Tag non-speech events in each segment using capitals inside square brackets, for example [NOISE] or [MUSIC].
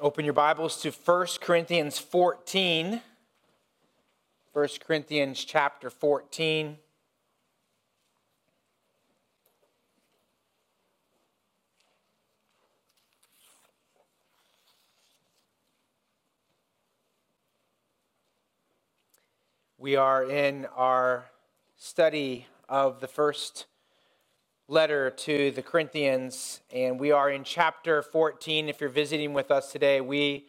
Open your Bibles to 1 Corinthians 14. 1 Corinthians chapter 14. We are in our study of the first letter to the Corinthians, and we are in chapter 14. If you're visiting with us today, we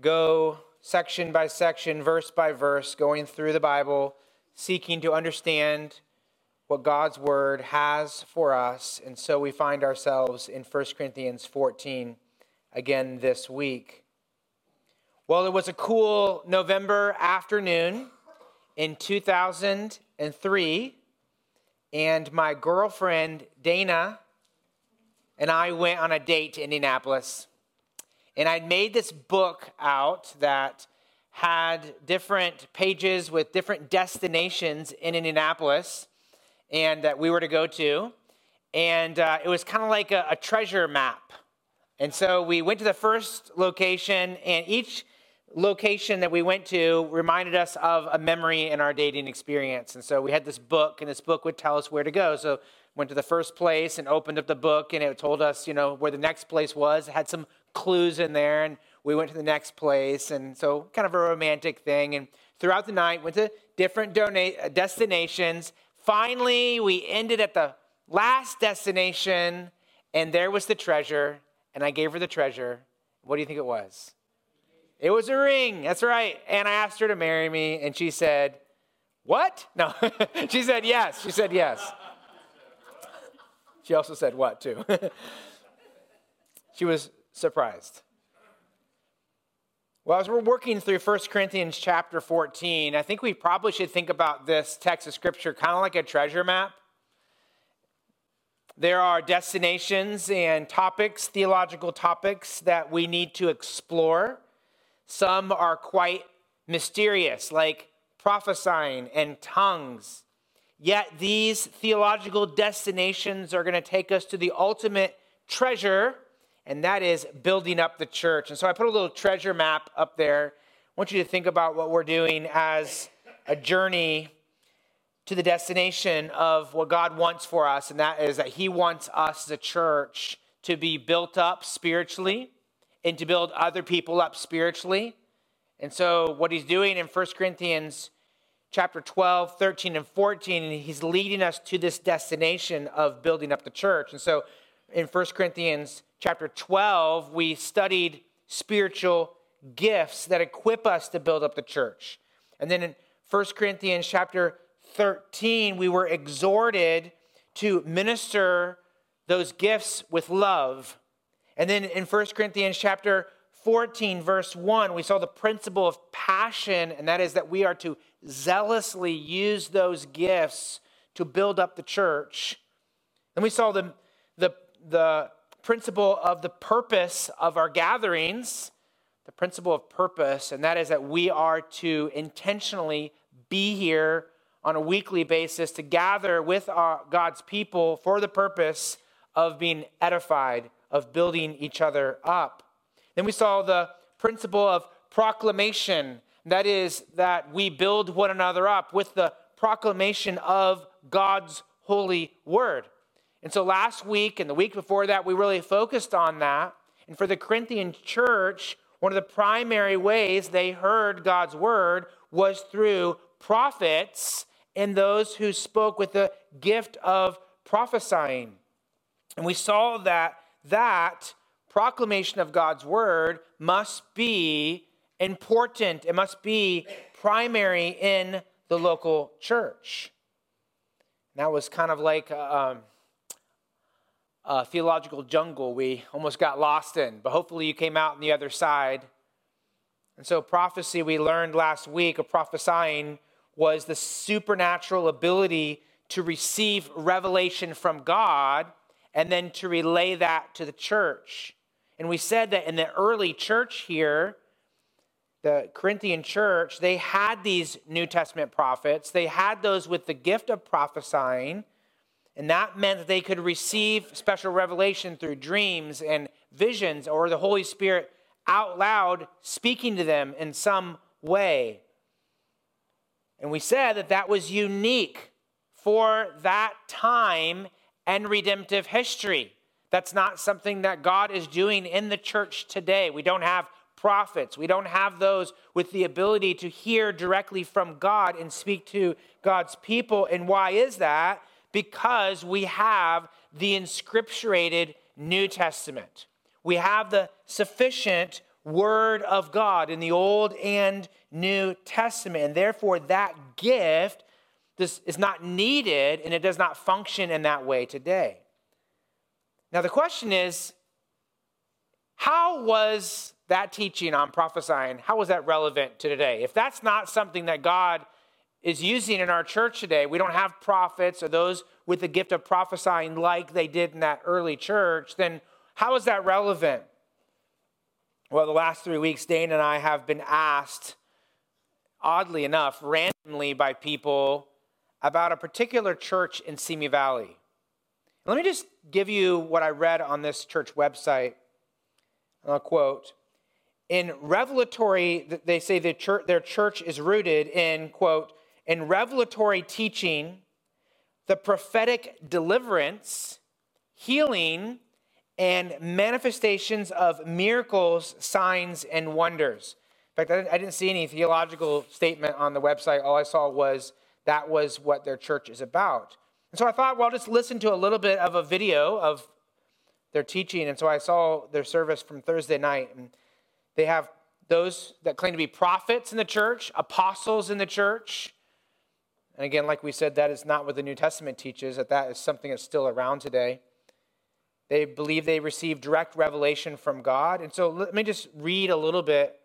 go section by section, verse by verse, going through the Bible, seeking to understand what God's word has for us. And so we find ourselves in 1 Corinthians 14 again this week. Well, it was a cool November afternoon in 2003 and my girlfriend Dana and I went on a date to Indianapolis. And I'd made this book out that had different pages with different destinations in Indianapolis and that we were to go to. And uh, it was kind of like a, a treasure map. And so we went to the first location, and each location that we went to reminded us of a memory in our dating experience. And so we had this book, and this book would tell us where to go. So went to the first place and opened up the book, and it told us, you know, where the next place was. It had some clues in there, and we went to the next place. And so kind of a romantic thing. And throughout the night, went to different donate, destinations. Finally, we ended at the last destination, and there was the treasure, and I gave her the treasure. What do you think it was? It was a ring. That's right. And I asked her to marry me, and she said, What? No. [LAUGHS] she said yes. She said yes. She also said what, too. [LAUGHS] she was surprised. Well, as we're working through 1 Corinthians chapter 14, I think we probably should think about this text of scripture kind of like a treasure map. There are destinations and topics, theological topics, that we need to explore. Some are quite mysterious, like prophesying and tongues. Yet these theological destinations are going to take us to the ultimate treasure, and that is building up the church. And so I put a little treasure map up there. I want you to think about what we're doing as a journey to the destination of what God wants for us, and that is that He wants us a church to be built up spiritually and to build other people up spiritually. And so what he's doing in 1 Corinthians chapter 12, 13, and 14, he's leading us to this destination of building up the church. And so in 1 Corinthians chapter 12, we studied spiritual gifts that equip us to build up the church. And then in 1 Corinthians chapter 13, we were exhorted to minister those gifts with love and then in 1 Corinthians chapter 14, verse 1, we saw the principle of passion, and that is that we are to zealously use those gifts to build up the church. Then we saw the, the, the principle of the purpose of our gatherings, the principle of purpose, and that is that we are to intentionally be here on a weekly basis to gather with our, God's people for the purpose of being edified of building each other up. Then we saw the principle of proclamation. That is, that we build one another up with the proclamation of God's holy word. And so last week and the week before that, we really focused on that. And for the Corinthian church, one of the primary ways they heard God's word was through prophets and those who spoke with the gift of prophesying. And we saw that that proclamation of God's word must be important, it must be primary in the local church. And that was kind of like a, um, a theological jungle we almost got lost in, but hopefully you came out on the other side. And so, prophecy we learned last week of prophesying was the supernatural ability to receive revelation from God and then to relay that to the church. And we said that in the early church here, the Corinthian church, they had these New Testament prophets. They had those with the gift of prophesying. And that meant that they could receive special revelation through dreams and visions, or the Holy Spirit out loud speaking to them in some way. And we said that that was unique for that time and redemptive history. That's not something that God is doing in the church today. We don't have prophets. We don't have those with the ability to hear directly from God and speak to God's people. And why is that? Because we have the inscripturated New Testament. We have the sufficient Word of God in the Old and New Testament. And therefore, that gift this is not needed and it does not function in that way today. Now, the question is how was that teaching on prophesying, how was that relevant to today? If that's not something that God is using in our church today, we don't have prophets or those with the gift of prophesying like they did in that early church, then how is that relevant? Well, the last three weeks, Dane and I have been asked, oddly enough, randomly by people about a particular church in Simi Valley. Let me just give you what I read on this church website. I'll quote In revelatory, they say the church, their church is rooted in, quote, in revelatory teaching, the prophetic deliverance, healing, and manifestations of miracles, signs, and wonders. In fact, I didn't see any theological statement on the website. All I saw was that was what their church is about. And so I thought, well, I'll just listen to a little bit of a video of their teaching. And so I saw their service from Thursday night. And they have those that claim to be prophets in the church, apostles in the church. And again, like we said, that is not what the New Testament teaches, that that is something that's still around today. They believe they receive direct revelation from God. And so let me just read a little bit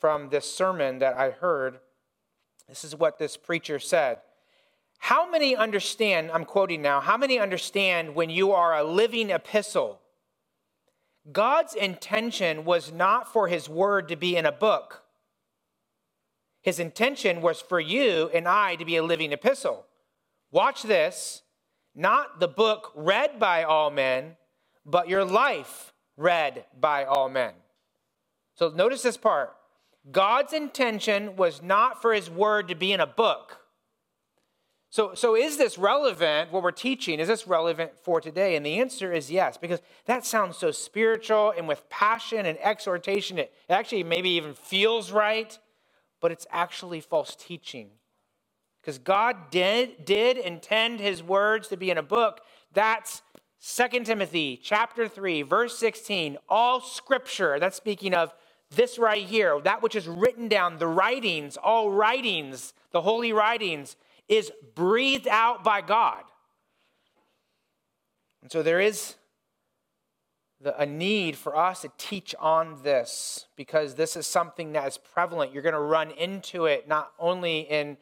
from this sermon that I heard this is what this preacher said. How many understand, I'm quoting now, how many understand when you are a living epistle? God's intention was not for his word to be in a book. His intention was for you and I to be a living epistle. Watch this not the book read by all men, but your life read by all men. So notice this part. God's intention was not for his word to be in a book. So, so is this relevant, what we're teaching, is this relevant for today? And the answer is yes, because that sounds so spiritual and with passion and exhortation. It actually maybe even feels right, but it's actually false teaching. Because God did, did intend his words to be in a book. That's 2 Timothy chapter 3, verse 16. All scripture, that's speaking of this right here, that which is written down, the writings, all writings, the holy writings, is breathed out by God. And so there is the, a need for us to teach on this because this is something that is prevalent. You're going to run into it not only in,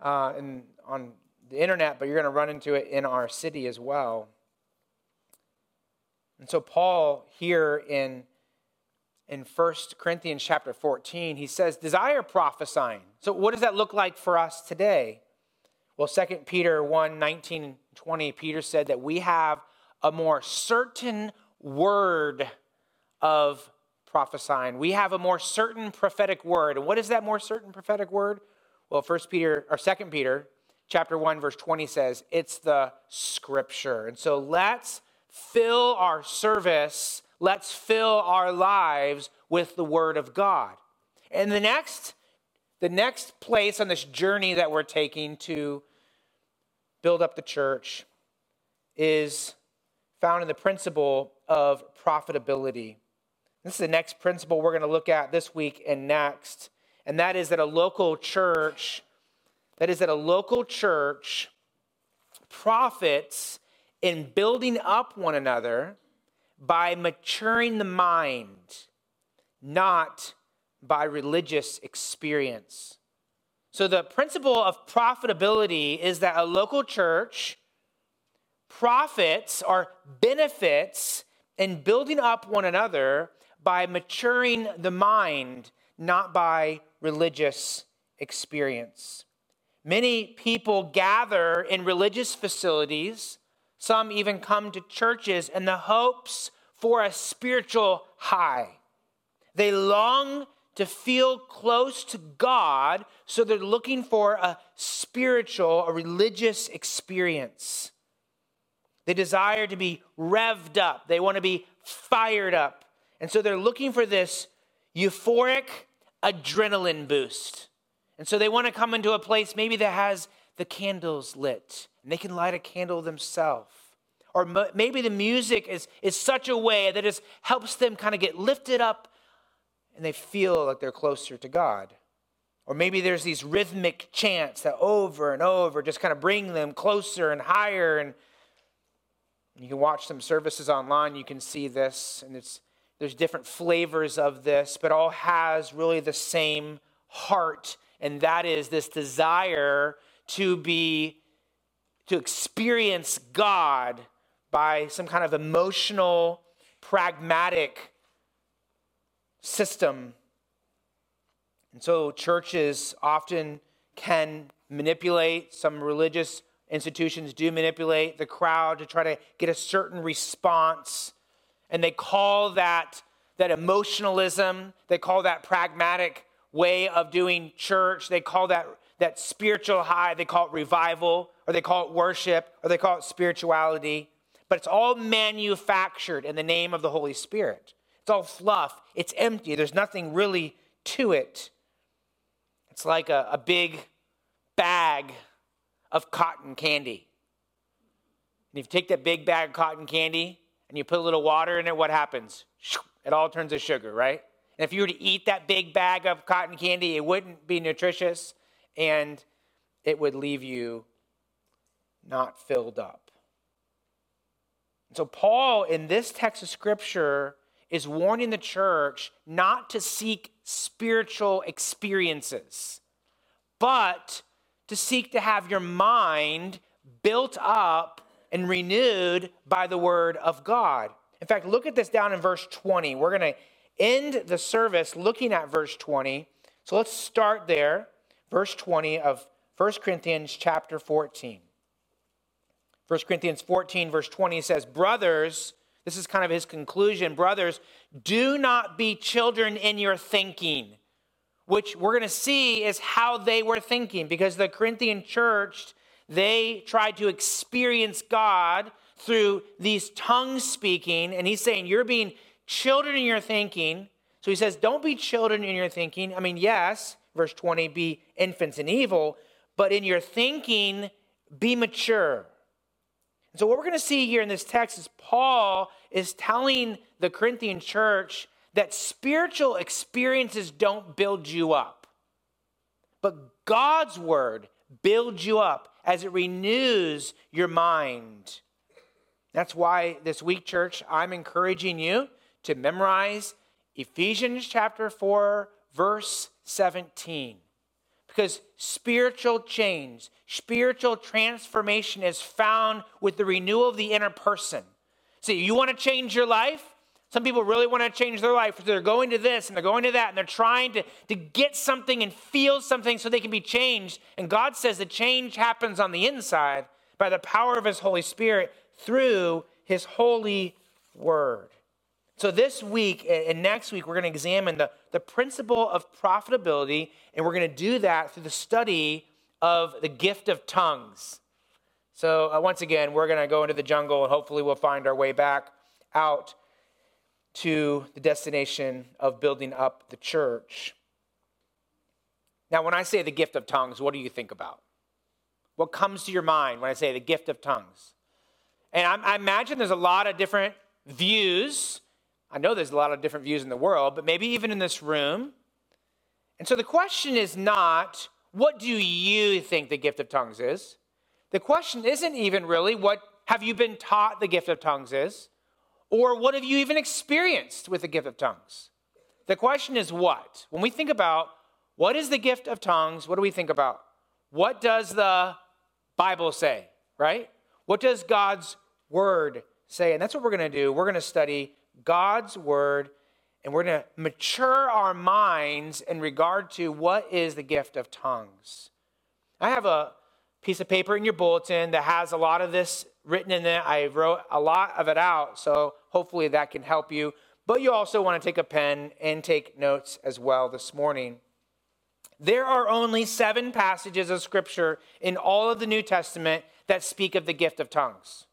uh, in on the internet, but you're going to run into it in our city as well. And so Paul here in in 1 Corinthians chapter 14, he says, desire prophesying. So, what does that look like for us today? Well, 2 Peter 1 19 20, Peter said that we have a more certain word of prophesying. We have a more certain prophetic word. And what is that more certain prophetic word? Well, 1 Peter or 2 Peter chapter 1 verse 20 says, it's the scripture. And so let's fill our service Let's fill our lives with the Word of God. And the next, the next place on this journey that we're taking to build up the church is found in the principle of profitability. This is the next principle we're going to look at this week and next. And that is that a local church, that is that a local church profits in building up one another by maturing the mind, not by religious experience. So, the principle of profitability is that a local church profits or benefits in building up one another by maturing the mind, not by religious experience. Many people gather in religious facilities some even come to churches in the hopes for a spiritual high. They long to feel close to God, so they're looking for a spiritual, a religious experience. They desire to be revved up, they want to be fired up. And so they're looking for this euphoric adrenaline boost. And so they want to come into a place maybe that has the candles lit and they can light a candle themselves. Or maybe the music is, is such a way that it helps them kind of get lifted up and they feel like they're closer to God. Or maybe there's these rhythmic chants that over and over just kind of bring them closer and higher. And you can watch some services online, you can see this, and it's there's different flavors of this, but all has really the same heart, and that is this desire to be to experience God by some kind of emotional, pragmatic system. And so churches often can manipulate, some religious institutions do manipulate the crowd to try to get a certain response. And they call that, that emotionalism, they call that pragmatic way of doing church, they call that, that spiritual high, they call it revival, or they call it worship, or they call it spirituality. But it's all manufactured in the name of the Holy Spirit. It's all fluff, it's empty, there's nothing really to it. It's like a, a big bag of cotton candy. And if you take that big bag of cotton candy and you put a little water in it, what happens? It all turns to sugar, right? And if you were to eat that big bag of cotton candy, it wouldn't be nutritious and it would leave you not filled up. So, Paul, in this text of scripture, is warning the church not to seek spiritual experiences, but to seek to have your mind built up and renewed by the word of God. In fact, look at this down in verse 20. We're going to end the service looking at verse 20. So let's start there, verse 20 of 1 Corinthians chapter 14. 1 Corinthians 14, verse 20 says, Brothers, this is kind of his conclusion. Brothers, do not be children in your thinking, which we're going to see is how they were thinking because the Corinthian church, they tried to experience God through these tongues speaking. And he's saying, You're being children in your thinking. So he says, Don't be children in your thinking. I mean, yes, verse 20, be infants in evil, but in your thinking, be mature. So, what we're going to see here in this text is Paul is telling the Corinthian church that spiritual experiences don't build you up, but God's word builds you up as it renews your mind. That's why this week, church, I'm encouraging you to memorize Ephesians chapter 4, verse 17. Because spiritual change, spiritual transformation is found with the renewal of the inner person. See, you want to change your life? Some people really want to change their life. They're going to this and they're going to that and they're trying to, to get something and feel something so they can be changed. And God says the change happens on the inside by the power of His Holy Spirit through His holy word. So, this week and next week, we're going to examine the, the principle of profitability, and we're going to do that through the study of the gift of tongues. So, uh, once again, we're going to go into the jungle and hopefully we'll find our way back out to the destination of building up the church. Now, when I say the gift of tongues, what do you think about? What comes to your mind when I say the gift of tongues? And I, I imagine there's a lot of different views I know there's a lot of different views in the world, but maybe even in this room. And so the question is not, what do you think the gift of tongues is? The question isn't even really, what have you been taught the gift of tongues is? Or what have you even experienced with the gift of tongues? The question is what? When we think about what is the gift of tongues, what do we think about? What does the Bible say, right? What does God's word say? And that's what we're going to do. We're going to study God's word, and we're going to mature our minds in regard to what is the gift of tongues. I have a piece of paper in your bulletin that has a lot of this written in it. I wrote a lot of it out, so hopefully that can help you. but you also want to take a pen and take notes as well this morning. There are only seven passages of Scripture in all of the New Testament that speak of the gift of tongues.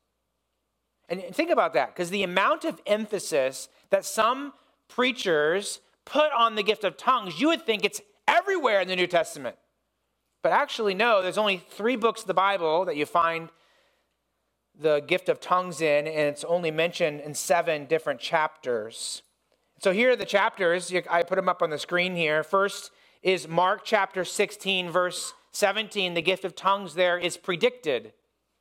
And think about that, because the amount of emphasis that some preachers put on the gift of tongues, you would think it's everywhere in the New Testament. But actually, no, there's only three books of the Bible that you find the gift of tongues in, and it's only mentioned in seven different chapters. So here are the chapters. I put them up on the screen here. First is Mark chapter 16, verse 17. The gift of tongues there is predicted.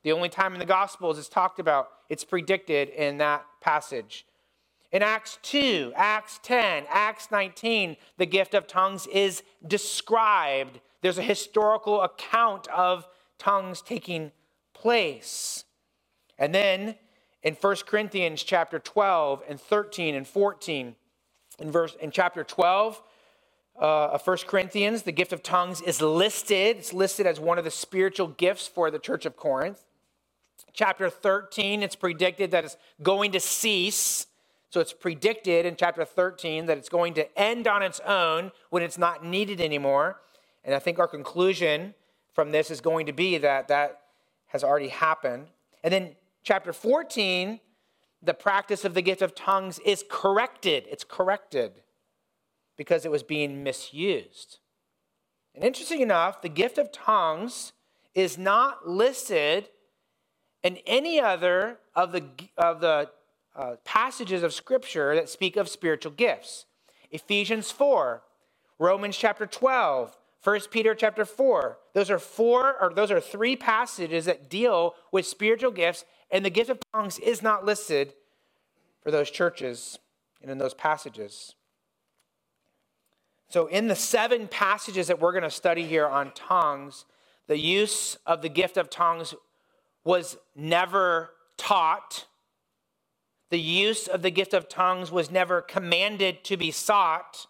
The only time in the Gospels it's talked about, it's predicted in that passage. In Acts 2, Acts 10, Acts 19, the gift of tongues is described. There's a historical account of tongues taking place. And then in 1 Corinthians chapter 12 and 13 and 14, in verse in chapter 12 uh, of 1 Corinthians, the gift of tongues is listed. It's listed as one of the spiritual gifts for the church of Corinth. Chapter 13, it's predicted that it's going to cease. So it's predicted in chapter 13 that it's going to end on its own when it's not needed anymore. And I think our conclusion from this is going to be that that has already happened. And then chapter 14, the practice of the gift of tongues is corrected. It's corrected because it was being misused. And interesting enough, the gift of tongues is not listed in any other of the, of the uh, passages of Scripture that speak of spiritual gifts. Ephesians 4, Romans chapter 12, 1 Peter chapter 4. Those are four or those are three passages that deal with spiritual gifts and the gift of tongues is not listed for those churches and in those passages. So, in the seven passages that we're going to study here on tongues, the use of the gift of tongues was never taught. The use of the gift of tongues was never commanded to be sought.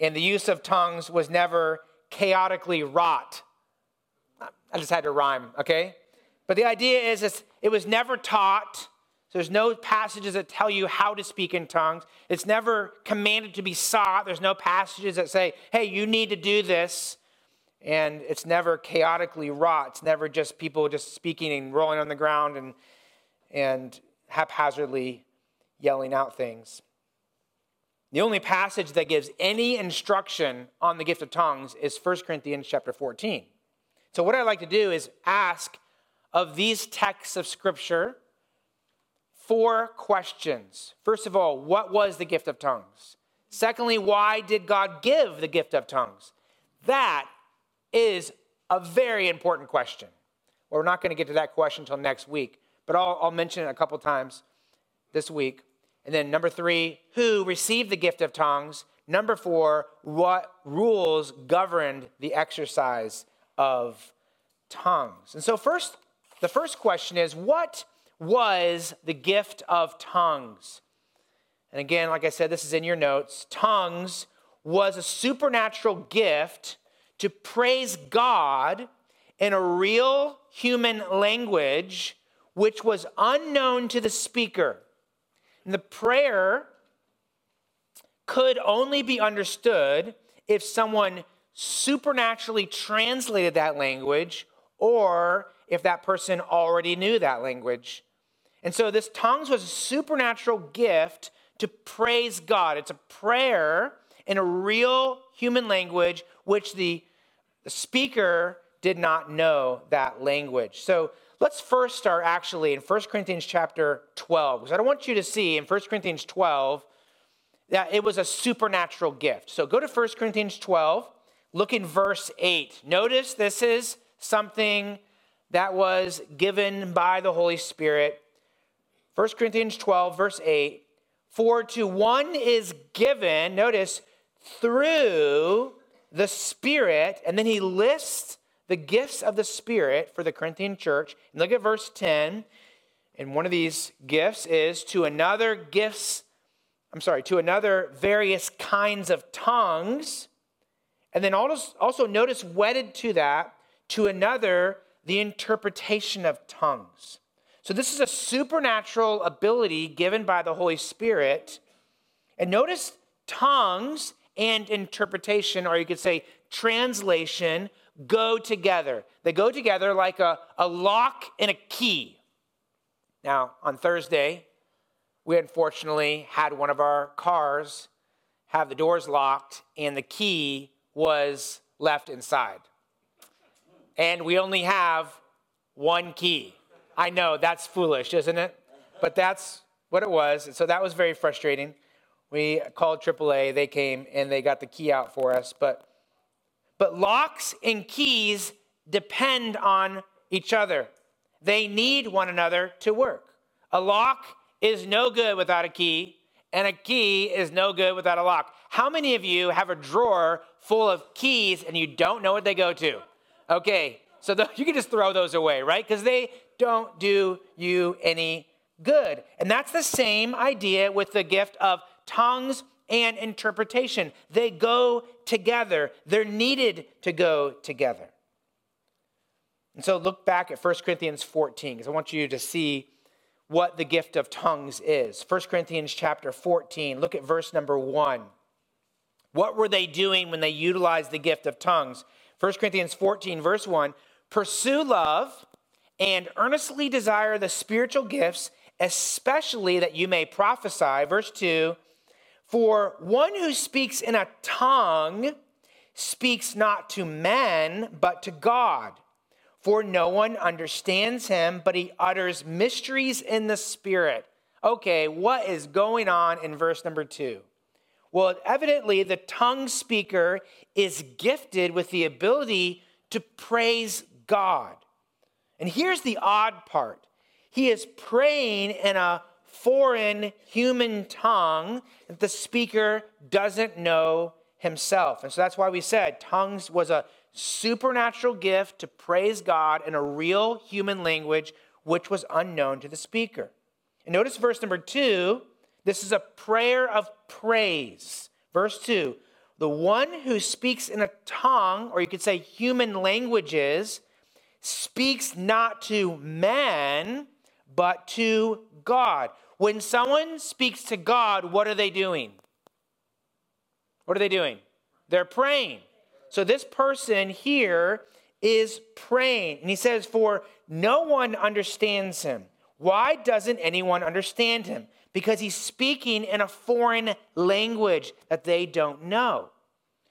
And the use of tongues was never chaotically wrought. I just had to rhyme, okay? But the idea is, it was never taught. So there's no passages that tell you how to speak in tongues. It's never commanded to be sought. There's no passages that say, hey, you need to do this. And it's never chaotically wrought. It's never just people just speaking and rolling on the ground and, and haphazardly yelling out things. The only passage that gives any instruction on the gift of tongues is 1 Corinthians chapter 14. So what I'd like to do is ask of these texts of Scripture four questions. First of all, what was the gift of tongues? Secondly, why did God give the gift of tongues? That is a very important question. Well, we're not going to get to that question until next week, but I'll, I'll mention it a couple times this week. And then number three, who received the gift of tongues? Number four, what rules governed the exercise of tongues? And so, first, the first question is what was the gift of tongues? And again, like I said, this is in your notes. Tongues was a supernatural gift to praise God in a real human language which was unknown to the speaker. And the prayer could only be understood if someone supernaturally translated that language or if that person already knew that language. And so this tongues was a supernatural gift to praise God. It's a prayer in a real human language, which the, the speaker did not know that language. So let's first start actually in 1 Corinthians chapter 12, because I don't want you to see in 1 Corinthians 12 that it was a supernatural gift. So go to 1 Corinthians 12, look in verse 8. Notice this is something that was given by the Holy Spirit. 1 Corinthians 12, verse 8 For to one is given, notice, through the Spirit, and then he lists the gifts of the Spirit for the Corinthian church. And look at verse 10. And one of these gifts is to another gifts, I'm sorry, to another various kinds of tongues. And then also, notice wedded to that, to another the interpretation of tongues. So, this is a supernatural ability given by the Holy Spirit And notice tongues and interpretation, or you could say translation, go together. They go together like a, a lock and a key. Now, on Thursday, we unfortunately had one of our cars have the doors locked and the key was left inside. And we only have one key. I know that's foolish, isn't it? But that's what it was. And So that was very frustrating. We called AAA, they came and they got the key out for us. But, but locks and keys depend on each other, they need one another to work. A lock is no good without a key, and a key is no good without a lock. How many of you have a drawer full of keys and you don't know what they go to? Okay, so the, you can just throw those away, right? Because they don't do you any good. And that's the same idea with the gift of tongues and interpretation. They go together, they're needed to go together. And so look back at 1 Corinthians 14 because I want you to see what the gift of tongues is. 1 Corinthians chapter 14, look at verse number 1. What were they doing when they utilized the gift of tongues? 1 Corinthians 14, verse 1 Pursue love and earnestly desire the spiritual gifts, especially that you may prophesy. Verse 2 For one who speaks in a tongue speaks not to men, but to God for no one understands him, but he utters mysteries in the Spirit. Okay, what is going on in verse number two? Well, evidently, the tongue speaker is gifted with the ability to praise God. And here's the odd part he is praying in a foreign human tongue that the speaker doesn't know himself. And so that's why we said tongues was a supernatural gift to praise God in a real human language which was unknown to the speaker. And notice verse number two this is a prayer of praise. Verse two the one who speaks in a tongue, or you could say human languages, speaks not to man, but to God. When someone speaks to God, what are they doing? What are they doing? They're praying. So this person here is praying. And he says, For no one understands him. Why doesn't anyone understand him? Because he's speaking in a foreign language that they don't know.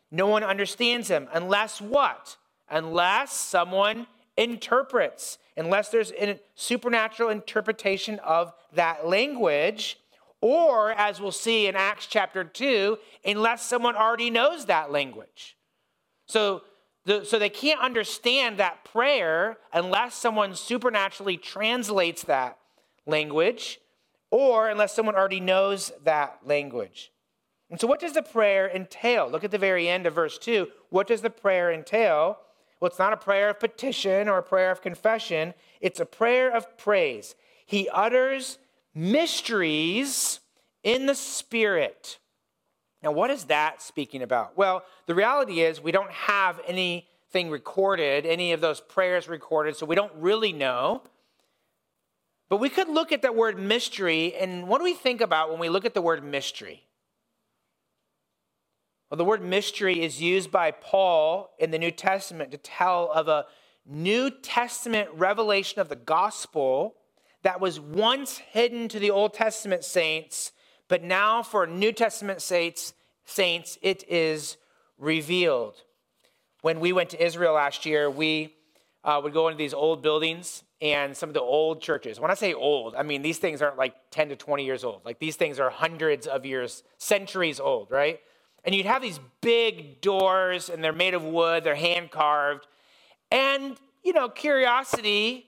No one understands him unless what? Unless someone interprets, unless there's a supernatural interpretation of that language, or as we'll see in Acts chapter 2, unless someone already knows that language. So, the, so they can't understand that prayer unless someone supernaturally translates that language or unless someone already knows that language. And so, what does the prayer entail? Look at the very end of verse 2. What does the prayer entail? Well, it's not a prayer of petition or a prayer of confession, it's a prayer of praise. He utters mysteries in the Spirit. Now, what is that speaking about? Well, the reality is we don't have anything recorded, any of those prayers recorded, so we don't really know. But we could look at that word mystery, and what do we think about when we look at the word mystery? The word mystery is used by Paul in the New Testament to tell of a New Testament revelation of the gospel that was once hidden to the Old Testament saints but now for New Testament saints, saints, it is revealed. When we went to Israel last year, we uh, would go into these old buildings and some of the old churches. When I say old, I mean these things aren't like 10 to 20 years old. Like these things are hundreds of years, centuries old, right? And you'd have these big doors and they're made of wood, they're hand carved. And, you know, curiosity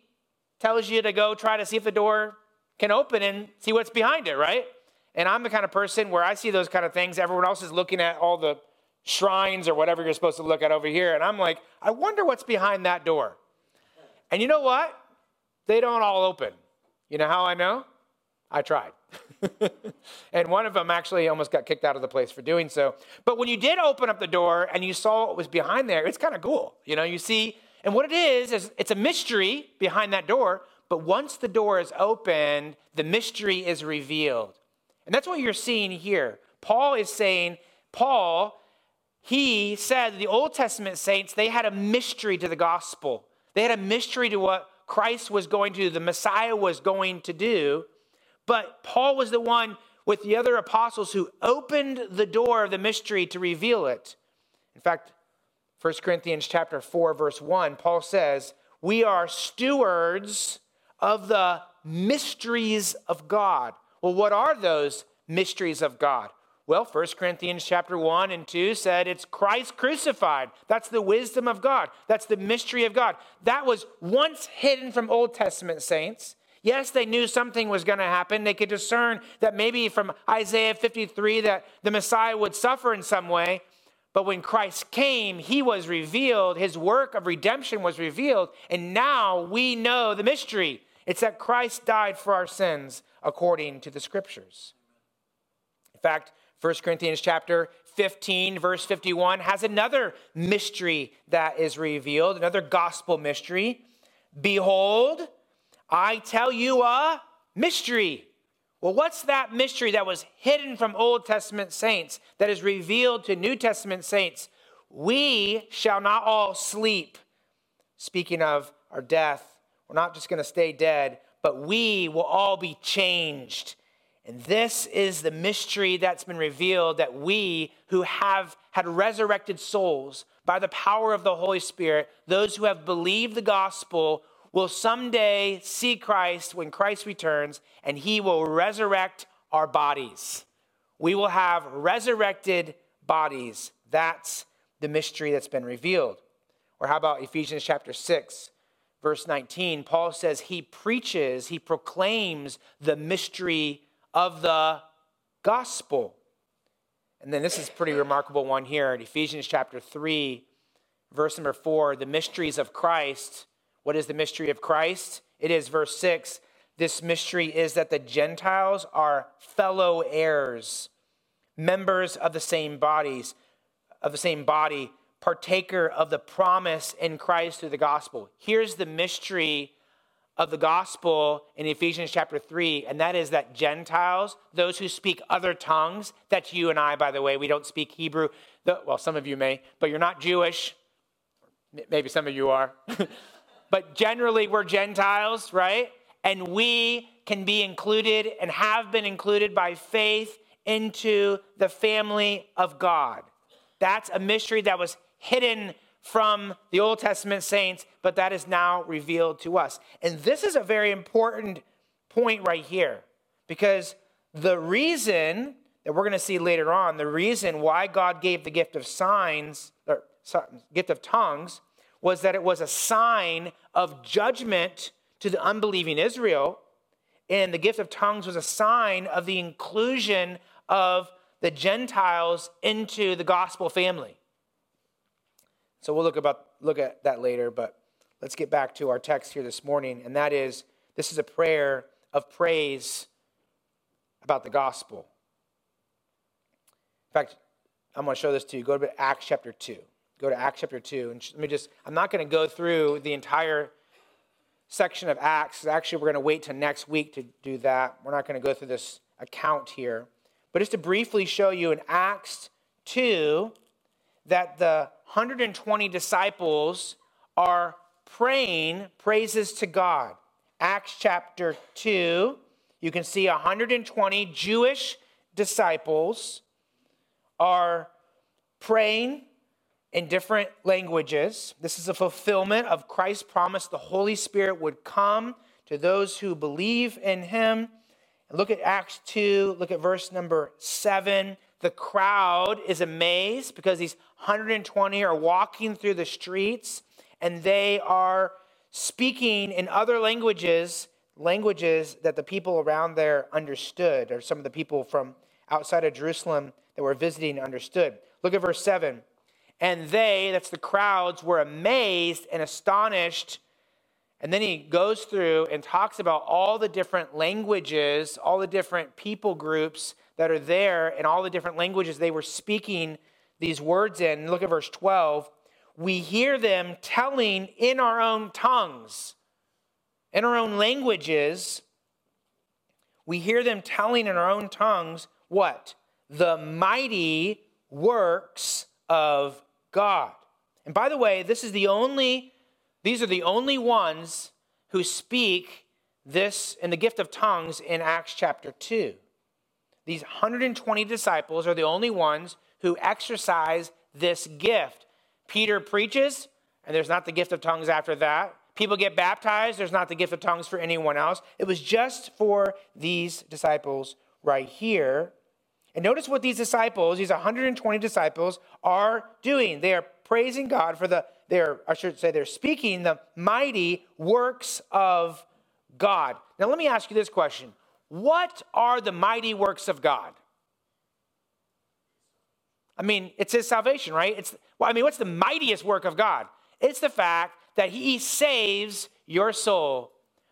tells you to go try to see if the door can open and see what's behind it, right? And I'm the kind of person where I see those kind of things, everyone else is looking at all the shrines or whatever you're supposed to look at over here. And I'm like, I wonder what's behind that door. And you know what? They don't all open. You know how I know? I tried. [LAUGHS] and one of them actually almost got kicked out of the place for doing so. But when you did open up the door and you saw what was behind there, it's kind of cool. You know, you see, and what it is, is it's a mystery behind that door. But once the door is opened, the mystery is revealed. And that's what you're seeing here. Paul is saying, Paul, he said the Old Testament saints, they had a mystery to the gospel. They had a mystery to what Christ was going to do, the Messiah was going to do. But Paul was the one with the other apostles who opened the door of the mystery to reveal it. In fact, 1 Corinthians chapter 4 verse 1, Paul says, "We are stewards of the mysteries of God." Well, what are those mysteries of God? Well, 1 Corinthians chapter 1 and 2 said it's Christ crucified. That's the wisdom of God. That's the mystery of God. That was once hidden from Old Testament saints. Yes, they knew something was going to happen. They could discern that maybe from Isaiah 53 that the Messiah would suffer in some way. But when Christ came, he was revealed. His work of redemption was revealed. And now we know the mystery. It's that Christ died for our sins according to the scriptures. In fact, 1 Corinthians chapter 15, verse 51, has another mystery that is revealed, another gospel mystery. Behold, I tell you a mystery. Well, what's that mystery that was hidden from Old Testament saints that is revealed to New Testament saints? We shall not all sleep. Speaking of our death, we're not just going to stay dead, but we will all be changed and this is the mystery that's been revealed that we who have had resurrected souls by the power of the Holy Spirit, those who have believed the gospel, will someday see Christ when Christ returns and he will resurrect our bodies. We will have resurrected bodies. That's the mystery that's been revealed. Or how about Ephesians chapter 6, verse 19? Paul says he preaches, he proclaims the mystery of the gospel. And then this is a pretty remarkable one here in Ephesians chapter 3, verse number 4, the mysteries of Christ. What is the mystery of Christ? It is verse 6. This mystery is that the Gentiles are fellow heirs, members of the same bodies, of the same body, partaker of the promise in Christ through the gospel. Here's the mystery of the gospel in Ephesians chapter 3, and that is that Gentiles, those who speak other tongues, that's you and I, by the way, we don't speak Hebrew. Well, some of you may, but you're not Jewish. Maybe some of you are. [LAUGHS] but generally, we're Gentiles, right? And we can be included and have been included by faith into the family of God. That's a mystery that was hidden from the Old Testament saints, but that is now revealed to us. And this is a very important point right here because the reason that we're going to see later on, the reason why God gave the gift of signs, or gift of tongues, was that it was a sign of judgment to the unbelieving Israel. And the gift of tongues was a sign of the inclusion of the Gentiles into the gospel family. So we'll look about look at that later, but let's get back to our text here this morning, and that is this is a prayer of praise about the gospel. In fact, I'm going to show this to you. Go to Acts chapter 2. Go to Acts chapter 2. And let me just, I'm not going to go through the entire section of Acts. Actually, we're going to wait till next week to do that. We're not going to go through this account here. But just to briefly show you in Acts 2 that the 120 disciples are praying praises to God. Acts chapter 2, you can see 120 Jewish disciples are praying in different languages. This is a fulfillment of Christ's promise the Holy Spirit would come to those who believe in him. Look at Acts 2, look at verse number 7. The crowd is amazed because these 120 are walking through the streets and they are speaking in other languages, languages that the people around there understood, or some of the people from outside of Jerusalem that were visiting understood. Look at verse 7. And they, that's the crowds, were amazed and astonished. And then he goes through and talks about all the different languages, all the different people groups that are there and all the different languages they were speaking these words in. Look at verse 12. We hear them telling in our own tongues, in our own languages. We hear them telling in our own tongues what? the mighty works of God. And by the way, this is the only, these are the only ones who speak this in the gift of tongues in Acts chapter 2. These 120 disciples are the only ones who exercise this gift. Peter preaches, and there's not the gift of tongues after that. People get baptized, there's not the gift of tongues for anyone else. It was just for these disciples right here. And notice what these disciples, these 120 disciples, are doing. They are praising God for the, they're, I should say, they're speaking the mighty works of God. Now, let me ask you this question What are the mighty works of God? I mean, it's his salvation, right? It's well, I mean, what's the mightiest work of God? It's the fact that he saves your soul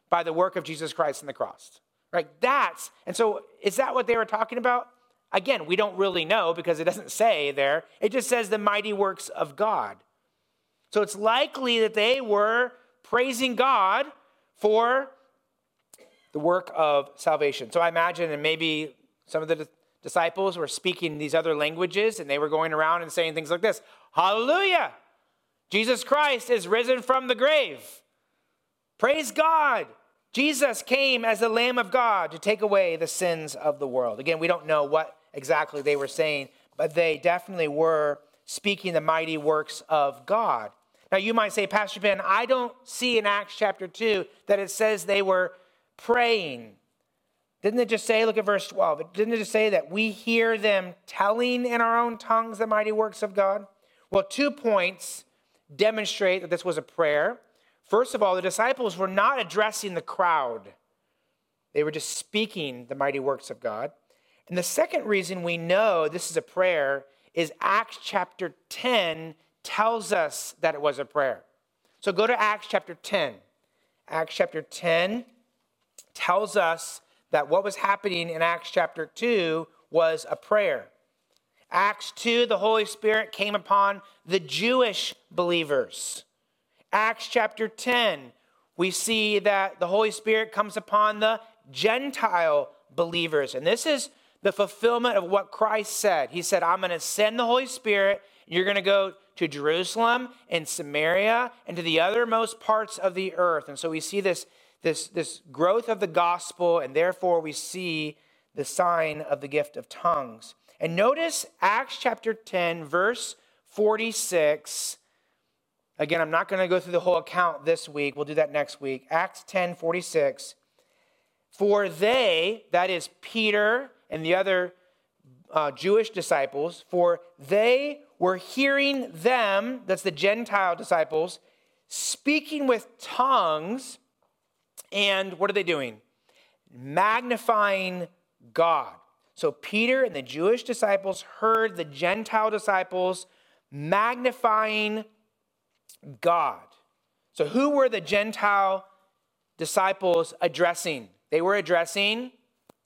by the work of Jesus Christ on the cross. Right? That's and so is that what they were talking about? Again, we don't really know because it doesn't say there. It just says the mighty works of God. So it's likely that they were praising God for the work of salvation. So I imagine, and maybe some of the disciples were speaking these other languages and they were going around and saying things like this Hallelujah! Jesus Christ is risen from the grave. Praise God! Jesus came as the Lamb of God to take away the sins of the world. Again, we don't know what exactly they were saying, but they definitely were speaking the mighty works of God. Now, you might say, Pastor Ben, I don't see in Acts chapter 2 that it says they were praying. Didn't it just say, look at verse 12, didn't it just say that we hear them telling in our own tongues the mighty works of God? Well, two points demonstrate that this was a prayer. First of all, the disciples were not addressing the crowd, they were just speaking the mighty works of God. And the second reason we know this is a prayer is Acts chapter 10 tells us that it was a prayer. So go to Acts chapter 10. Acts chapter 10 tells us that what was happening in Acts chapter 2 was a prayer. Acts 2, the Holy Spirit came upon the Jewish believers. Acts chapter 10, we see that the Holy Spirit comes upon the Gentile believers. And this is the fulfillment of what Christ said. He said, I'm going to send the Holy Spirit. You're going to go to Jerusalem and Samaria and to the othermost parts of the earth. And so we see this this, this growth of the gospel, and therefore we see the sign of the gift of tongues. And notice Acts chapter 10, verse 46. Again, I'm not going to go through the whole account this week. We'll do that next week. Acts 10, 46. For they, that is Peter and the other uh, Jewish disciples, for they were hearing them, that's the Gentile disciples, speaking with tongues and what are they doing? Magnifying God. So Peter and the Jewish disciples heard the Gentile disciples magnifying God. So who were the Gentile disciples addressing? They were addressing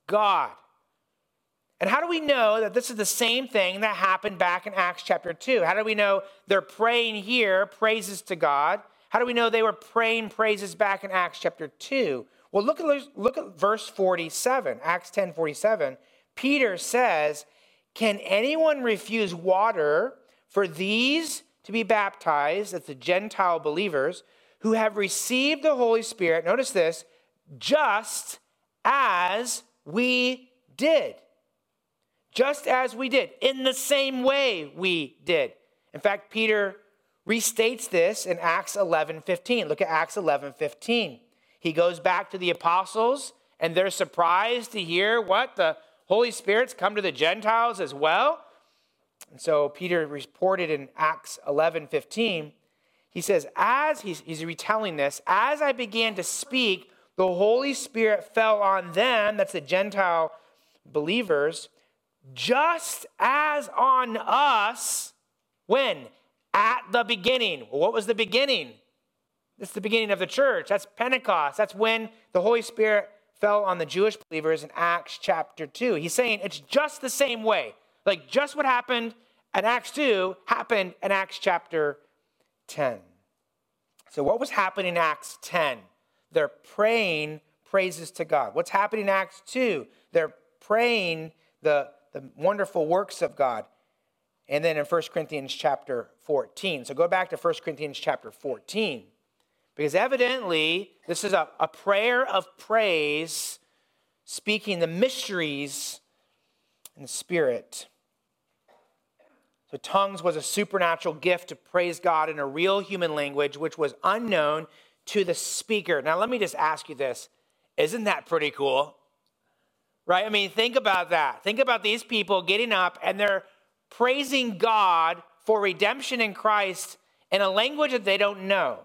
God. And how do we know that this is the same thing that happened back in Acts chapter 2? How do we know they're praying here praises to God? How do we know they were praying praises back in Acts chapter 2? Well, look at, look at verse 47, Acts 10 47. Peter says, Can anyone refuse water for these to be baptized, that's the Gentile believers, who have received the Holy Spirit? Notice this, just as we did. Just as we did, in the same way we did. In fact, Peter restates this in Acts 11 15. Look at Acts 11 15. He goes back to the apostles, and they're surprised to hear what? The Holy Spirit's come to the Gentiles as well. And so Peter reported in Acts 11 15. He says, as he's, he's retelling this, as I began to speak, the Holy Spirit fell on them, that's the Gentile believers, just as on us, when? at the beginning. What was the beginning? It's the beginning of the church. That's Pentecost. That's when the Holy Spirit fell on the Jewish believers in Acts chapter 2. He's saying it's just the same way. Like just what happened in Acts 2 happened in Acts chapter 10. So, what was happening in Acts 10? They're praying praises to God. What's happening in Acts 2? They're praying the, the wonderful works of God. And then in 1 Corinthians chapter 14. So go back to 1 Corinthians chapter 14. Because evidently, this is a, a prayer of praise, speaking the mysteries in the Spirit. So, tongues was a supernatural gift to praise God in a real human language, which was unknown to the speaker. Now, let me just ask you this Isn't that pretty cool? Right? I mean, think about that. Think about these people getting up and they're praising God for redemption in Christ in a language that they don't know.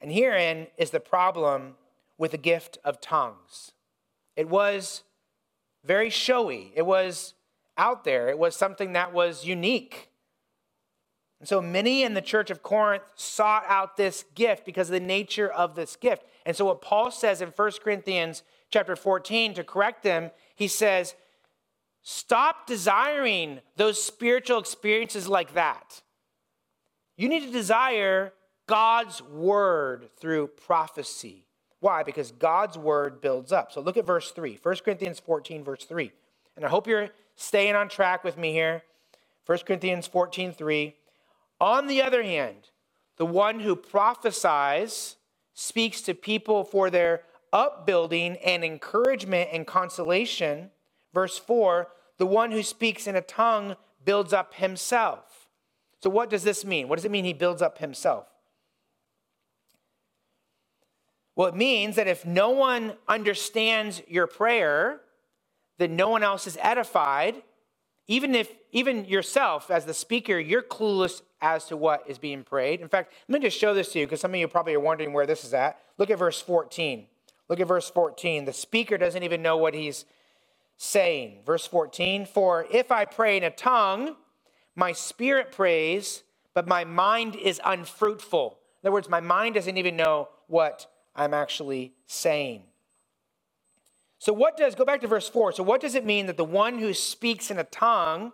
And herein is the problem with the gift of tongues it was very showy, it was out there, it was something that was unique. And so many in the church of Corinth sought out this gift because of the nature of this gift. And so what Paul says in 1 Corinthians chapter 14 to correct them, he says, Stop desiring those spiritual experiences like that. You need to desire God's word through prophecy. Why? Because God's word builds up. So look at verse 3, 1 Corinthians 14, verse 3. And I hope you're staying on track with me here. 1 Corinthians 14, 3. On the other hand, the one who prophesies speaks to people for their upbuilding and encouragement and consolation. Verse 4 the one who speaks in a tongue builds up himself. So, what does this mean? What does it mean he builds up himself? Well, it means that if no one understands your prayer, then no one else is edified. Even if, even yourself as the speaker, you're clueless as to what is being prayed. In fact, let me just show this to you because some of you probably are wondering where this is at. Look at verse 14. Look at verse 14. The speaker doesn't even know what he's saying. Verse 14 For if I pray in a tongue, my spirit prays, but my mind is unfruitful. In other words, my mind doesn't even know what I'm actually saying. So, what does, go back to verse 4. So, what does it mean that the one who speaks in a tongue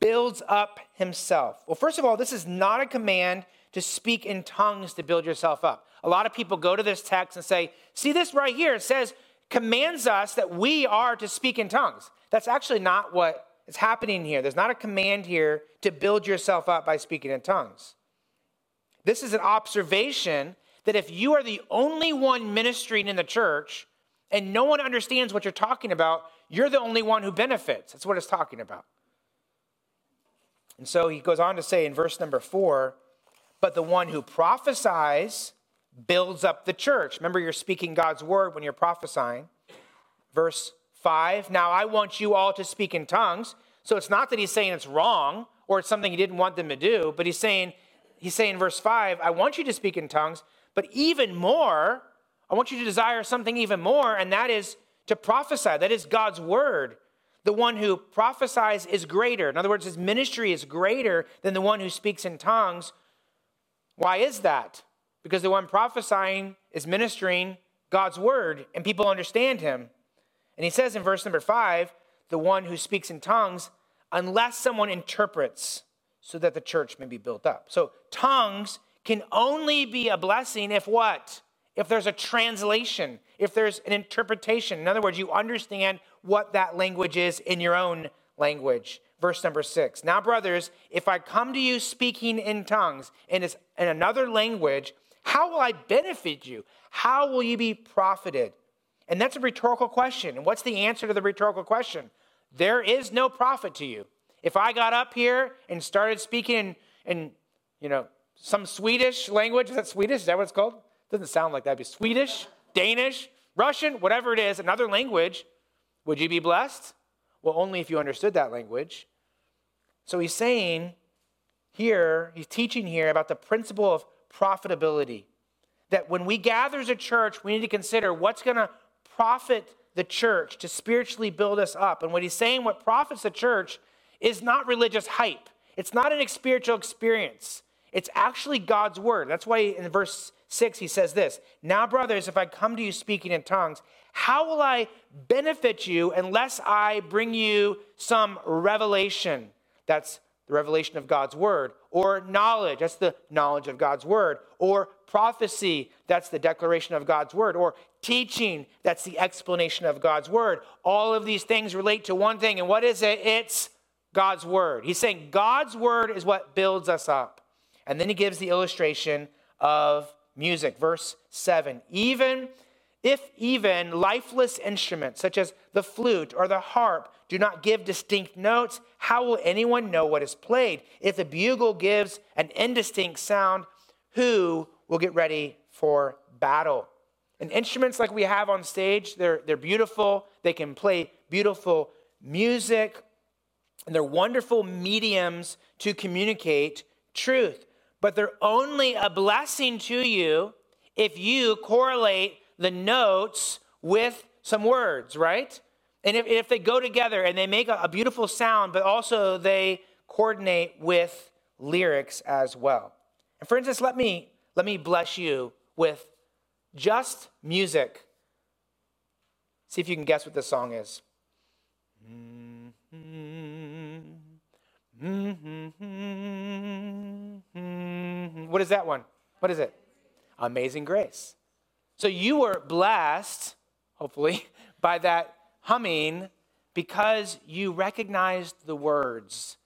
builds up himself? Well, first of all, this is not a command to speak in tongues to build yourself up. A lot of people go to this text and say, see this right here, it says, commands us that we are to speak in tongues. That's actually not what is happening here. There's not a command here to build yourself up by speaking in tongues. This is an observation that if you are the only one ministering in the church and no one understands what you're talking about, you're the only one who benefits. That's what it's talking about. And so he goes on to say in verse number four, but the one who prophesies builds up the church. Remember, you're speaking God's word when you're prophesying. Verse 5 Now I want you all to speak in tongues. So it's not that he's saying it's wrong or it's something he didn't want them to do, but he's saying, he's saying, verse 5, I want you to speak in tongues, but even more, I want you to desire something even more, and that is to prophesy. That is God's word. The one who prophesies is greater. In other words, his ministry is greater than the one who speaks in tongues. Why is that? Because the one prophesying is ministering God's word and people understand him. And he says in verse number five, the one who speaks in tongues, unless someone interprets so that the church may be built up. So tongues can only be a blessing if what? If there's a translation, if there's an interpretation. In other words, you understand what that language is in your own language. Verse number six. Now, brothers, if I come to you speaking in tongues in, in another language, how will I benefit you? How will you be profited? And that's a rhetorical question. And what's the answer to the rhetorical question? There is no profit to you. If I got up here and started speaking in, in you know, some Swedish language, is that Swedish? Is that what it's called? Doesn't sound like that. Be Swedish, Danish, Russian, whatever it is, another language. Would you be blessed? Well, only if you understood that language. So he's saying here, he's teaching here about the principle of profitability. That when we gather as a church, we need to consider what's going to profit the church to spiritually build us up. And what he's saying, what profits the church, is not religious hype, it's not an spiritual experience. It's actually God's word. That's why in verse 6 he says this Now, brothers, if I come to you speaking in tongues, how will I benefit you unless I bring you some revelation? That's the revelation of God's word, or knowledge, that's the knowledge of God's word, or prophecy, that's the declaration of God's word, or teaching, that's the explanation of God's word. All of these things relate to one thing, and what is it? It's God's word. He's saying God's word is what builds us up. And then he gives the illustration of music. Verse 7 Even if even lifeless instruments such as the flute or the harp do not give distinct notes, how will anyone know what is played? If the bugle gives an indistinct sound, who will get ready for battle? And instruments like we have on stage, they're, they're beautiful. They can play beautiful music, and they're wonderful mediums to communicate truth. But they're only a blessing to you if you correlate the notes with some words, right? And if, if they go together and they make a, a beautiful sound, but also they coordinate with lyrics as well. And for instance, let me let me bless you with just music. See if you can guess what this song is. What is that one? What is it? Amazing Grace. So you were blessed, hopefully, [LAUGHS] by that humming because you recognized the words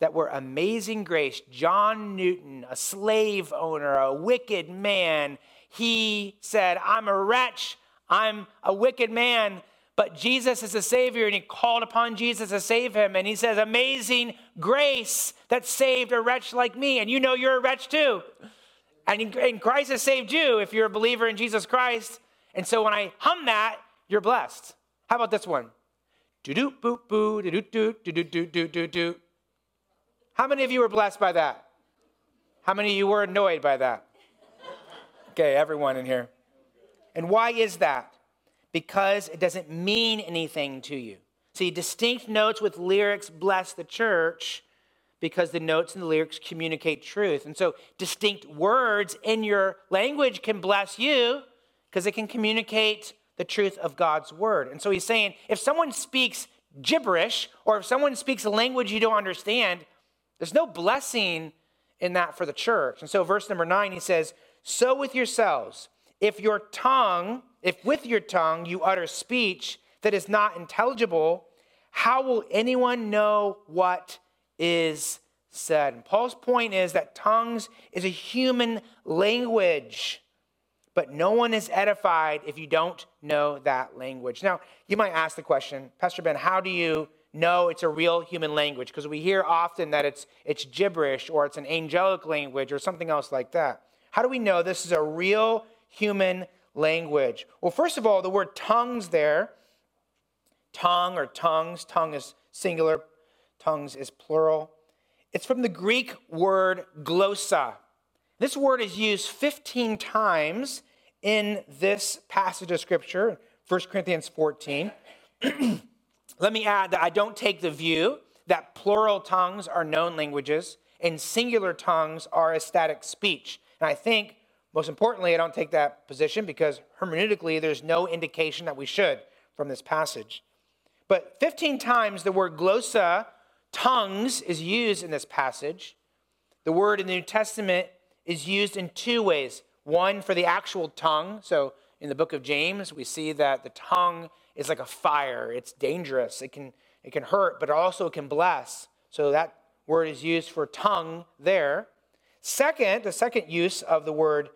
that were amazing grace. John Newton, a slave owner, a wicked man, he said, I'm a wretch, I'm a wicked man, but Jesus is a Savior, and he called upon Jesus to save him. And he says, Amazing grace that saved a wretch like me. And you know you're a wretch too. And Christ has saved you if you're a believer in Jesus Christ. And so when I hum that, you're blessed. How about this one? Do do boo boo do do do do do do do do. How many of you were blessed by that? How many of you were annoyed by that? Okay, everyone in here. And why is that? Because it doesn't mean anything to you. See, distinct notes with lyrics bless the church because the notes and the lyrics communicate truth. And so distinct words in your language can bless you because it can communicate the truth of God's word. And so he's saying if someone speaks gibberish or if someone speaks a language you don't understand, there's no blessing in that for the church. And so verse number 9 he says, "So with yourselves, if your tongue, if with your tongue you utter speech that is not intelligible, how will anyone know what is said. And Paul's point is that tongues is a human language, but no one is edified if you don't know that language. Now, you might ask the question, Pastor Ben, how do you know it's a real human language? Because we hear often that it's, it's gibberish or it's an angelic language or something else like that. How do we know this is a real human language? Well, first of all, the word tongues there, tongue or tongues, tongue is singular, tongues is plural. It's from the Greek word glossa. This word is used 15 times in this passage of scripture, 1 Corinthians 14. [CLEARS THROAT] Let me add that I don't take the view that plural tongues are known languages and singular tongues are ecstatic speech. And I think, most importantly, I don't take that position because hermeneutically, there's no indication that we should from this passage. But 15 times the word glossa Tongues is used in this passage. The word in the New Testament is used in two ways. One for the actual tongue. So in the book of James, we see that the tongue is like a fire. It's dangerous. It can, it can hurt, but also it can bless. So that word is used for tongue there. Second, the second use of the word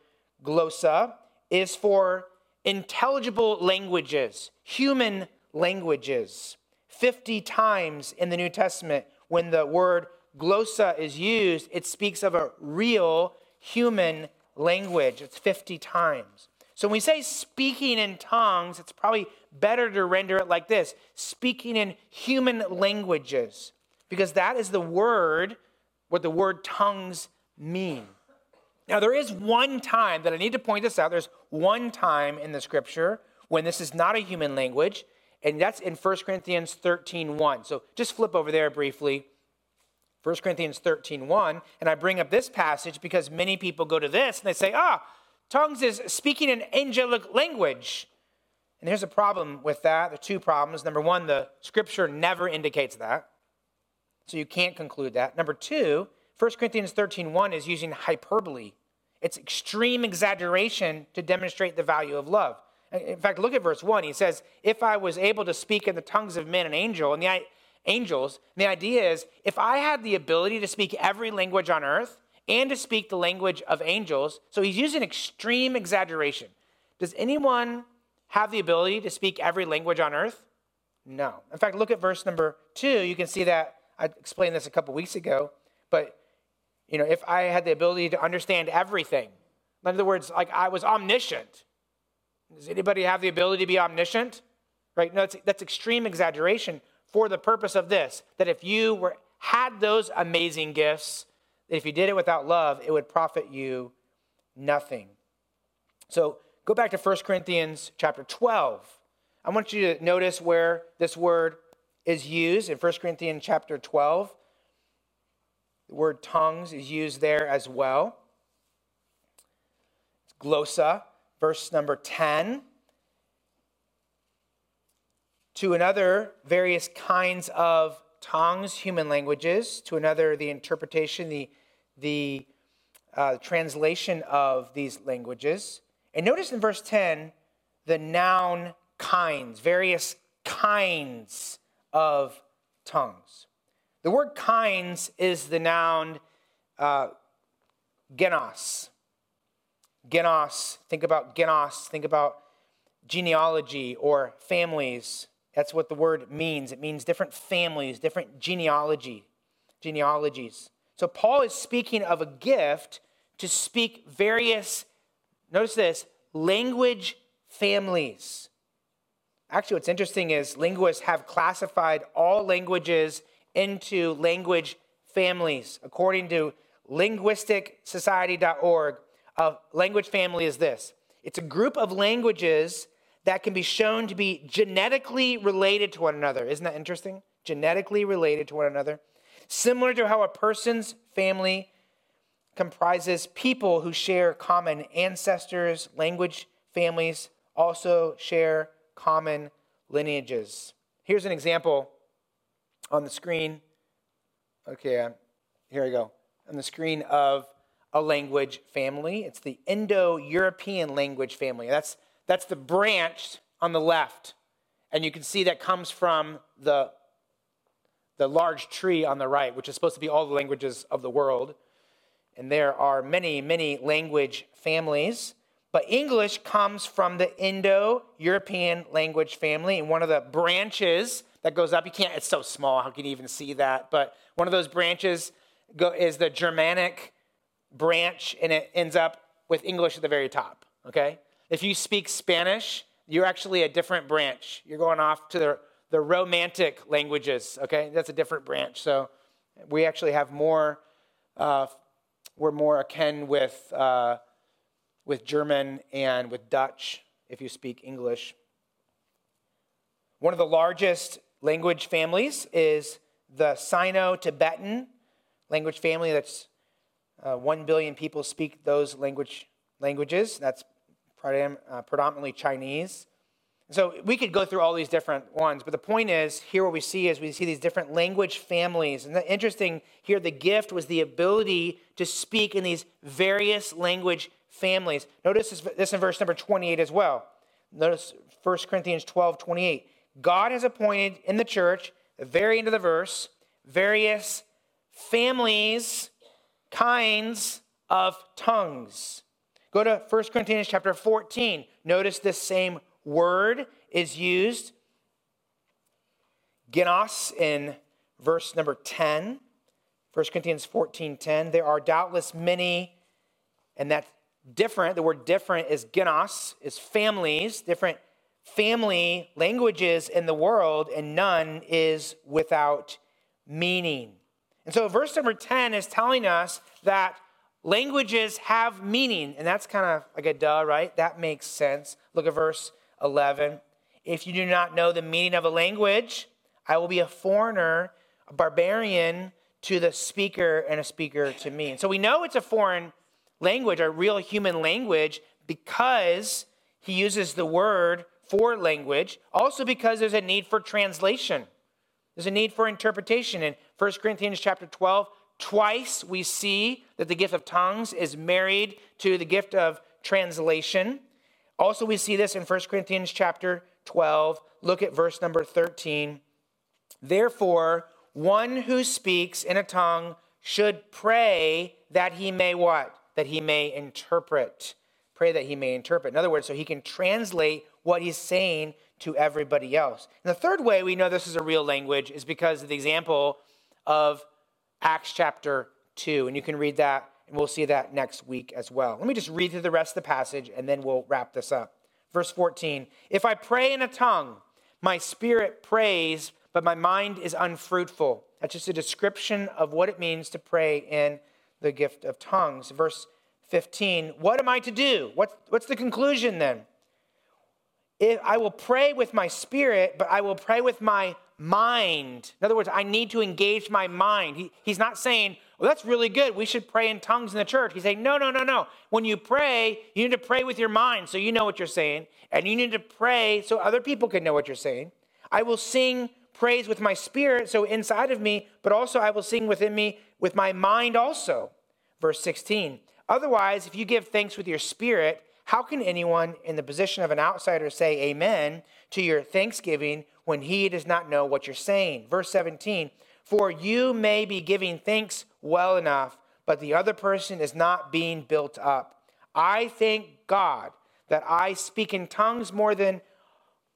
glossa is for intelligible languages, human languages. 50 times in the New Testament, when the word glossa is used, it speaks of a real human language. It's 50 times. So when we say speaking in tongues, it's probably better to render it like this speaking in human languages, because that is the word, what the word tongues mean. Now, there is one time that I need to point this out. There's one time in the scripture when this is not a human language, and that's in 1 Corinthians 13 1. So just flip over there briefly. 1 Corinthians 13 1. And I bring up this passage because many people go to this and they say, ah, tongues is speaking an angelic language. And there's a problem with that. There are two problems. Number one, the scripture never indicates that. So you can't conclude that. Number two, 1 Corinthians 13 1 is using hyperbole. It's extreme exaggeration to demonstrate the value of love. In fact, look at verse 1. He says, If I was able to speak in the tongues of men and angel, and the angels, and the idea is if I had the ability to speak every language on earth and to speak the language of angels, so he's using extreme exaggeration. Does anyone have the ability to speak every language on earth? No. In fact, look at verse number two. You can see that I explained this a couple weeks ago, but you know, if I had the ability to understand everything, in other words, like I was omniscient, does anybody have the ability to be omniscient? Right? No, that's extreme exaggeration for the purpose of this that if you were, had those amazing gifts, that if you did it without love, it would profit you nothing. So go back to 1 Corinthians chapter 12. I want you to notice where this word is used in 1 Corinthians chapter 12. The word tongues is used there as well. It's glossa verse number 10. To another, various kinds of tongues, human languages. To another, the interpretation, the, the uh, translation of these languages. And notice in verse 10 the noun kinds, various kinds of tongues. The word kinds is the noun uh, genos. Genos, think about genos, think about genealogy or families. That's what the word means. It means different families, different genealogy, genealogies. So Paul is speaking of a gift to speak various, notice this, language families. Actually, what's interesting is linguists have classified all languages into language families. According to linguisticsociety.org, a language family is this it's a group of languages that can be shown to be genetically related to one another. Isn't that interesting? Genetically related to one another. Similar to how a person's family comprises people who share common ancestors, language families also share common lineages. Here's an example on the screen. Okay, uh, here we go. On the screen of a language family. It's the Indo European language family. That's, that's the branch on the left. And you can see that comes from the, the large tree on the right, which is supposed to be all the languages of the world. And there are many, many language families. But English comes from the Indo European language family. And one of the branches that goes up, you can't, it's so small, how can you even see that? But one of those branches go, is the Germanic branch and it ends up with English at the very top, okay? If you speak Spanish, you're actually a different branch. You're going off to the, the Romantic languages, okay? That's a different branch. So we actually have more, uh, we're more akin with, uh, with German and with Dutch if you speak English. One of the largest language families is the Sino Tibetan language family that's uh, 1 billion people speak those language, languages. That's uh, predominantly Chinese. So we could go through all these different ones, but the point is here what we see is we see these different language families. And the interesting here, the gift was the ability to speak in these various language families. Notice this in verse number 28 as well. Notice 1 Corinthians 12, 28. God has appointed in the church, the very end of the verse, various families kinds of tongues. Go to 1 Corinthians chapter 14. Notice this same word is used. Genos in verse number 10. 1 Corinthians 14 10. There are doubtless many, and that's different. The word different is genos, is families, different family languages in the world, and none is without meaning. And so, verse number 10 is telling us that languages have meaning. And that's kind of like a duh, right? That makes sense. Look at verse 11. If you do not know the meaning of a language, I will be a foreigner, a barbarian to the speaker, and a speaker to me. And so we know it's a foreign language, a real human language, because he uses the word for language, also because there's a need for translation. There's a need for interpretation. In 1 Corinthians chapter 12, twice we see that the gift of tongues is married to the gift of translation. Also, we see this in 1 Corinthians chapter 12. Look at verse number 13. Therefore, one who speaks in a tongue should pray that he may what? That he may interpret. Pray that he may interpret. In other words, so he can translate what he's saying to everybody else. And the third way we know this is a real language is because of the example of Acts chapter 2. And you can read that, and we'll see that next week as well. Let me just read through the rest of the passage, and then we'll wrap this up. Verse 14 If I pray in a tongue, my spirit prays, but my mind is unfruitful. That's just a description of what it means to pray in the gift of tongues. Verse 15 What am I to do? What's, what's the conclusion then? If I will pray with my spirit, but I will pray with my mind. In other words, I need to engage my mind. He, he's not saying, well, that's really good. We should pray in tongues in the church. He's saying, no, no, no, no. When you pray, you need to pray with your mind so you know what you're saying. And you need to pray so other people can know what you're saying. I will sing praise with my spirit, so inside of me, but also I will sing within me with my mind also. Verse 16. Otherwise, if you give thanks with your spirit, how can anyone in the position of an outsider say amen to your thanksgiving when he does not know what you're saying? Verse 17 For you may be giving thanks well enough, but the other person is not being built up. I thank God that I speak in tongues more than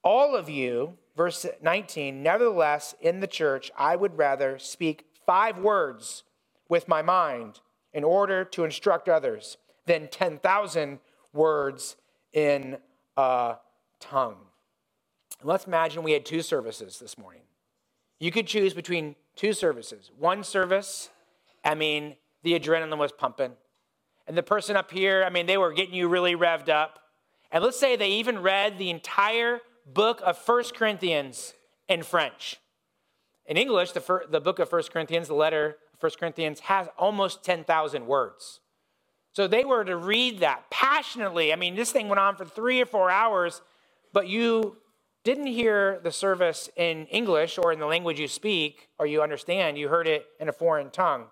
all of you. Verse 19 Nevertheless, in the church, I would rather speak five words with my mind in order to instruct others than 10,000 words in a tongue. Let's imagine we had two services this morning. You could choose between two services. One service, I mean, the adrenaline was pumping. And the person up here, I mean, they were getting you really revved up. And let's say they even read the entire book of First Corinthians in French. In English, the, fir- the book of First Corinthians, the letter of First Corinthians, has almost 10,000 words. So they were to read that passionately. I mean, this thing went on for three or four hours, but you didn't hear the service in English or in the language you speak or you understand. You heard it in a foreign tongue.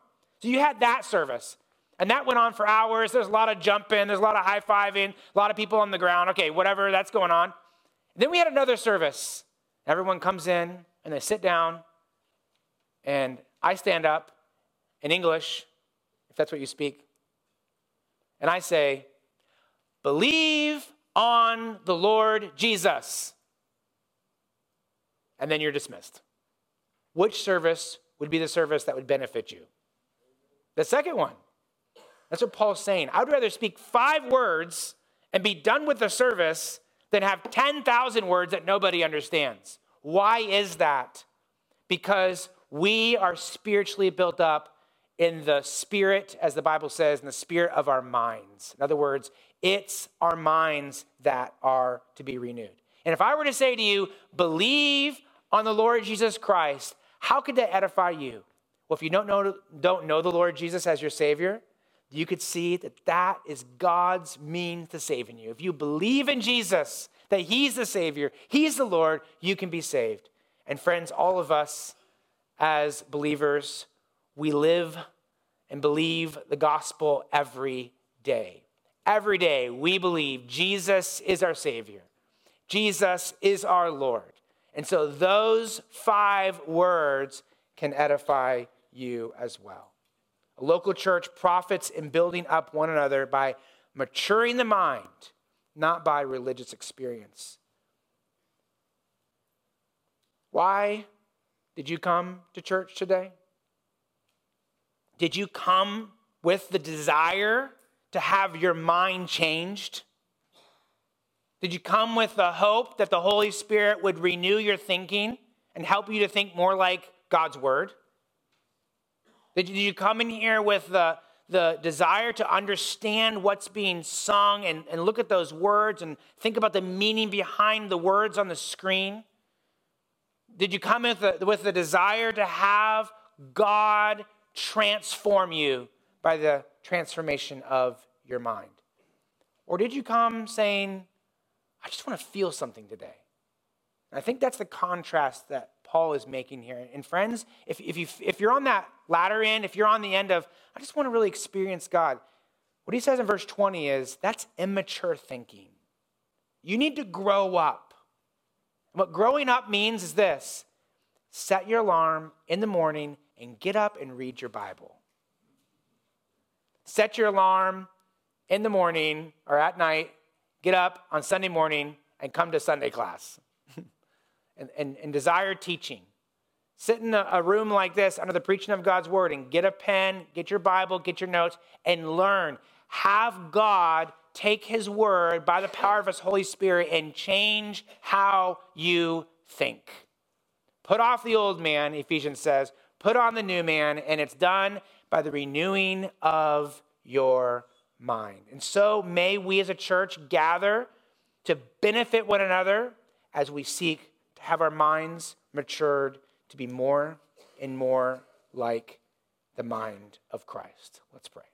So you had that service. And that went on for hours. There's a lot of jumping, there's a lot of high fiving, a lot of people on the ground. Okay, whatever, that's going on. Then we had another service. Everyone comes in and they sit down, and I stand up in English, if that's what you speak, and I say, Believe on the Lord Jesus. And then you're dismissed. Which service would be the service that would benefit you? The second one. That's what Paul's saying. I would rather speak five words and be done with the service than have 10,000 words that nobody understands. Why is that? Because we are spiritually built up in the spirit, as the Bible says, in the spirit of our minds. In other words, it's our minds that are to be renewed. And if I were to say to you, believe on the Lord Jesus Christ, how could that edify you? Well, if you don't know, don't know the Lord Jesus as your Savior, you could see that that is God's means to saving you. If you believe in Jesus, that He's the Savior, He's the Lord, you can be saved. And friends, all of us as believers, we live and believe the gospel every day. Every day we believe Jesus is our Savior, Jesus is our Lord. And so those five words can edify you as well. A local church profits in building up one another by maturing the mind, not by religious experience. Why did you come to church today? Did you come with the desire to have your mind changed? Did you come with the hope that the Holy Spirit would renew your thinking and help you to think more like God's Word? Did you come in here with the, the desire to understand what's being sung and, and look at those words and think about the meaning behind the words on the screen? Did you come with the, with the desire to have God transform you by the transformation of your mind? Or did you come saying, I just want to feel something today? And I think that's the contrast that Paul is making here. And friends, if, if, you, if you're on that latter end, if you're on the end of, I just want to really experience God, what he says in verse 20 is that's immature thinking. You need to grow up. What growing up means is this set your alarm in the morning and get up and read your Bible. Set your alarm in the morning or at night, get up on Sunday morning and come to Sunday class [LAUGHS] and, and, and desire teaching. Sit in a, a room like this under the preaching of God's word and get a pen, get your Bible, get your notes, and learn. Have God take his word by the power of his Holy Spirit and change how you think. Put off the old man, Ephesians says, put on the new man, and it's done by the renewing of your mind. And so may we as a church gather to benefit one another as we seek to have our minds matured to be more and more like the mind of Christ. Let's pray.